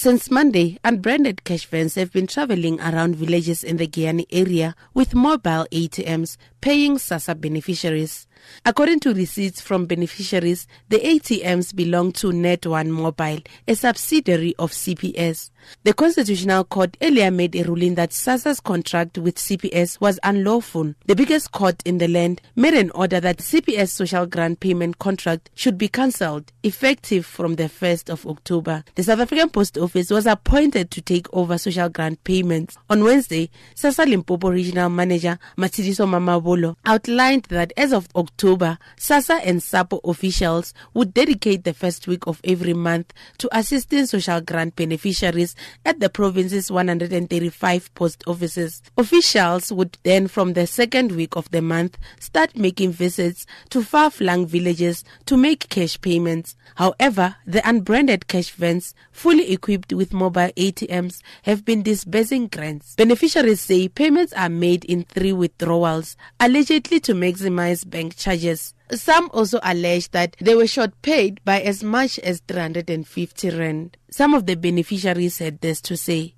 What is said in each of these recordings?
Since Monday, unbranded cash vans have been traveling around villages in the Giyani area with mobile ATMs paying SASSA beneficiaries. According to receipts from beneficiaries, the ATMs belong to Net1 Mobile, a subsidiary of CPS. The Constitutional Court earlier made a ruling that SASSA's contract with CPS was unlawful. The biggest court in the land made an order that CPS social grant payment contract should be cancelled, effective from the 1st of October. The South African Post Office was appointed to take over social grant payments. On Wednesday, SASSA Limpopo Regional Manager Matshidiso Mamabolo outlined that as of October, October, SASSA and SAPO officials would dedicate the first week of every month to assisting social grant beneficiaries at the province's 135 post offices. Officials would then, from the second week of the month, start making visits to far flung villages to make cash payments. However, the unbranded cash vans, fully equipped with mobile ATMs, have been disbursing grants. Beneficiaries say payments are made in three withdrawals, allegedly to maximize bank charges. Some also allege that they were short paid by as much as 350 rand. Some of the beneficiaries had this to say.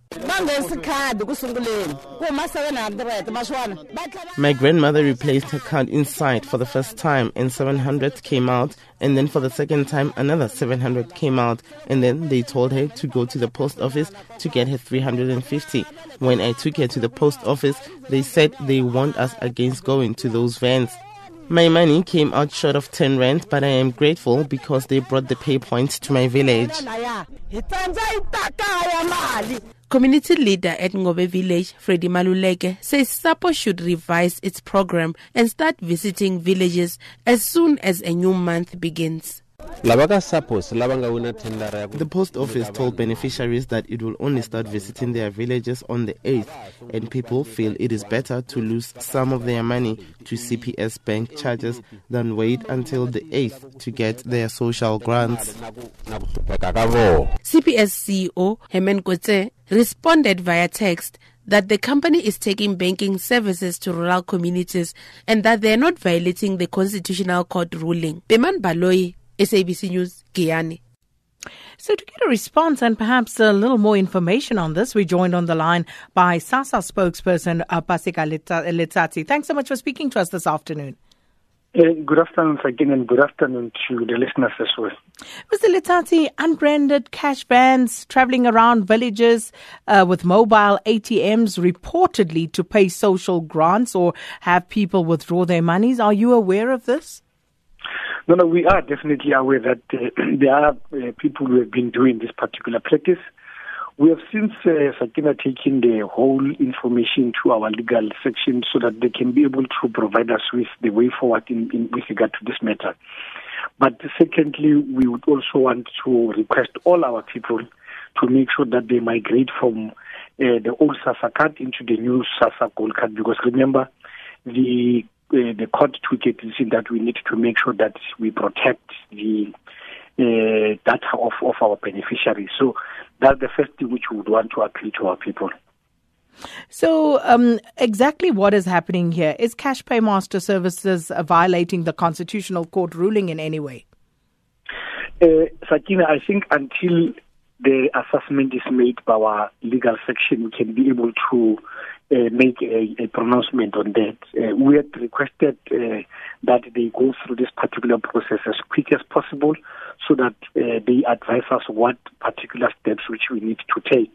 My grandmother replaced her card inside for the first time and 700 came out and then for the second time another 700 came out and then they told her to go to the post office to get her 350. When I took her to the post office, they said they warned us against going to those vans. My money came out short of 10 rand, but I am grateful because they brought the pay points to my village. Community leader at Ngobe village, Freddy Maluleke, says SAPO should revise its program and start visiting villages as soon as a new month begins. The post office told beneficiaries that it will only start visiting their villages on the 8th, and people feel it is better to lose some of their money to CPS bank charges than wait until the 8th to get their social grants. CPS CEO Herman Kotzé responded via text that the company is taking banking services to rural communities and that they are not violating the constitutional court ruling. Beman Baloyi SABC News, Giyani. So, to get a response and perhaps a little more information on this, we joined on the line by SASSA spokesperson uh, Paseka Letsatsi. Thanks so much for speaking to us this afternoon. Uh, good afternoon, again, and good afternoon to the listeners as well. Mr. Letsatsi, unbranded cash vans traveling around villages uh, with mobile ATMs reportedly to pay social grants or have people withdraw their monies. Are you aware of this? No, no, we are definitely aware that uh, there are uh, people who have been doing this particular practice. We have since uh, Sakina taken the whole information to our legal section so that they can be able to provide us with the way forward in, in with regard to this matter. But secondly, we would also want to request all our people to make sure that they migrate from uh, the old SASSA card into the new SASSA Gold card because remember, the uh, the court took a decision that we need to make sure that we protect the uh, data of, of our beneficiaries. So that's the first thing which we would want to appeal to our people. So, um, exactly what is happening here? Is Cash Paymaster Services violating the Constitutional Court ruling in any way? Uh, Sakina, I think until the assessment is made by our legal section, we can be able to uh, make a, a, pronouncement on that. Uh, we had requested uh, that they go through this particular process as quick as possible so that uh, they advise us what particular steps which we need to take.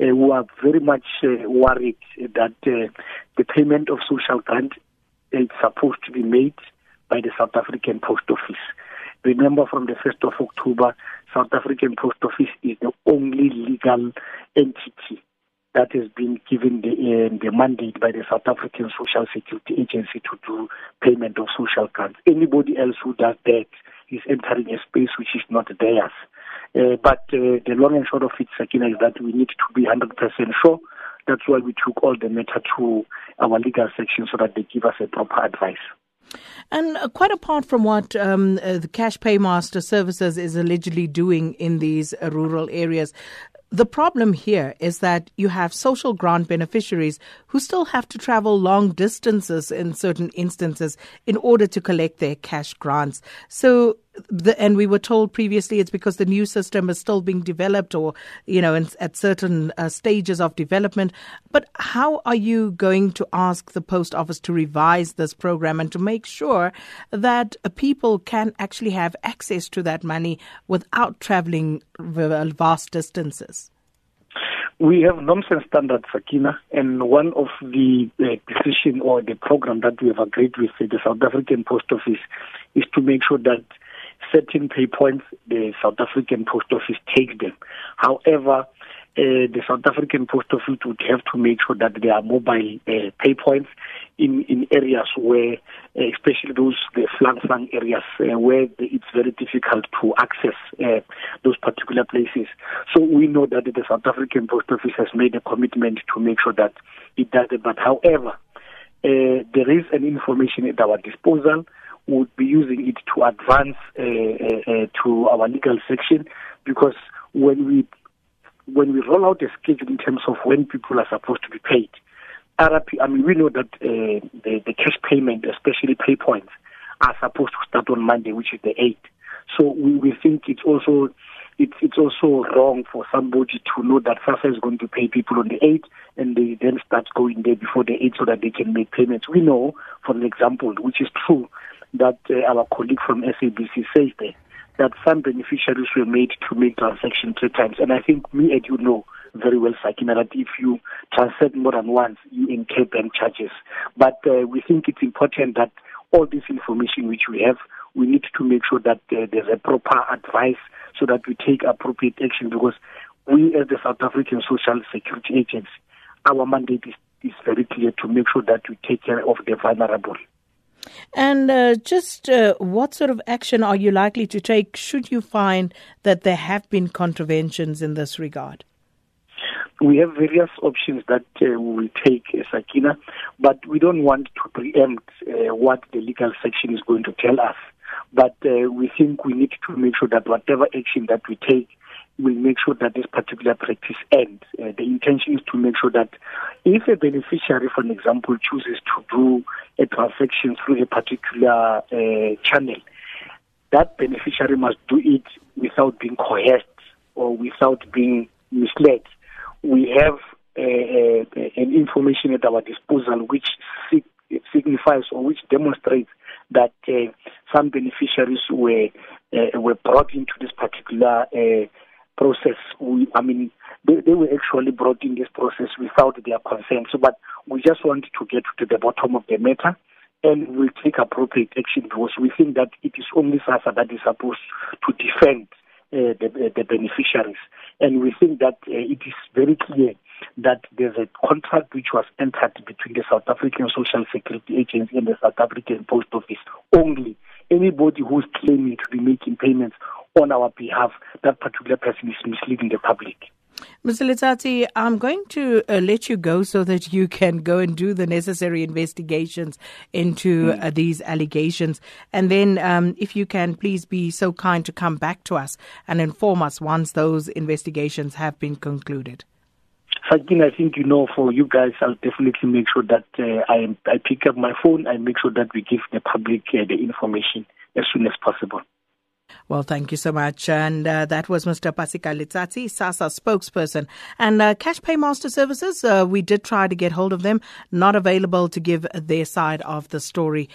Uh, we are very much uh, worried that the payment of social grant is supposed to be made by the South African Post Office. Remember, from the 1st of October, South African Post Office is the only legal entity that has been given the, uh, the mandate by the South African Social Security Agency to do payment of social grants. Anybody else who does that is entering a space which is not theirs. Uh, but uh, the long and short of it, Sakina, is that we need to be 100% sure. That's why we took all the matter to our legal section so that they give us a proper advice. And uh, quite apart from what um, uh, the Cash Paymaster Services is allegedly doing in these uh, rural areas, the problem here is that you have social grant beneficiaries who still have to travel long distances in certain instances in order to collect their cash grants. So, the, and we were told previously it's because the new system is still being developed or, you know, in, at certain uh, stages of development. But how are you going to ask the post office to revise this program and to make sure that uh, people can actually have access to that money without traveling vast distances? We have norms and standards, Sakina, and one of the uh, decision or the program that we have agreed with the South African Post Office is to make sure that certain pay points, the South African Post Office takes them. However, uh, the South African Post Office would have to make sure that there are mobile uh, pay points in, in areas where, uh, especially those the flank-flank areas uh, where it's very difficult to access those particular places. So we know that the South African Post Office has made a commitment to make sure that it does it. But however, there is an information at our disposal would be using it to advance uh, uh, uh, to our legal section because when we when we roll out a schedule in terms of when people are supposed to be paid, RP, I mean, we know that uh, the, the cash payment, especially pay points, are supposed to start on Monday, which is the 8th. So we, we think it's also it's it's also wrong for somebody to know that SASSA is going to pay people on the 8th and they then start going there before the 8th so that they can make payments. We know, for an example, which is true, that uh, our colleague from SABC says there that some beneficiaries were made to make transactions three times. And I think me and you know very well, Sakina, that if you transact more than once, you incur bank charges. But uh, we think it's important that all this information which we have, we need to make sure that uh, there's a proper advice so that we take appropriate action because we as the South African Social Security Agency, our mandate is, is very clear to make sure that we take care of the vulnerable. And uh, just uh, what sort of action are you likely to take should you find that there have been contraventions in this regard? We have various options that uh, we will take, uh, Sakina, but we don't want to preempt uh, what the legal section is going to tell us. But uh, we think we need to make sure that whatever action that we take will make sure that this particular practice ends. Uh, the intention is to make sure that if a beneficiary, for example, chooses to do a transaction through a particular uh, channel, that beneficiary must do it without being coerced or without being misled. We have uh, uh an information at our disposal which signifies or which demonstrates that uh, some beneficiaries were uh, were brought into this particular process. We, I mean, they, they were actually brought in this process without their consent. So, but we just want to get to the bottom of the matter and we'll take appropriate action because we think that it is only SASSA that is supposed to defend uh, the, the, beneficiaries. And we think that uh, it is very clear that there's a contract which was entered between the South African Social Security Agency and the South African Post Office only. Anybody who's claiming to be making payments on our behalf, that particular person is misleading the public. Mr. Letsatsi, I'm going to uh, let you go so that you can go and do the necessary investigations into uh, these allegations. And then, um, if you can, please be so kind to come back to us and inform us once those investigations have been concluded. Again, I think you know, for you guys, I'll definitely make sure that uh, I, I pick up my phone and make sure that we give the public uh, the information as soon as possible. Well, thank you so much. And uh, that was Mr. Paseka Letsatsi, SASSA spokesperson. And uh, Cash Paymaster Services, uh, we did try to get hold of them, not available to give their side of the story.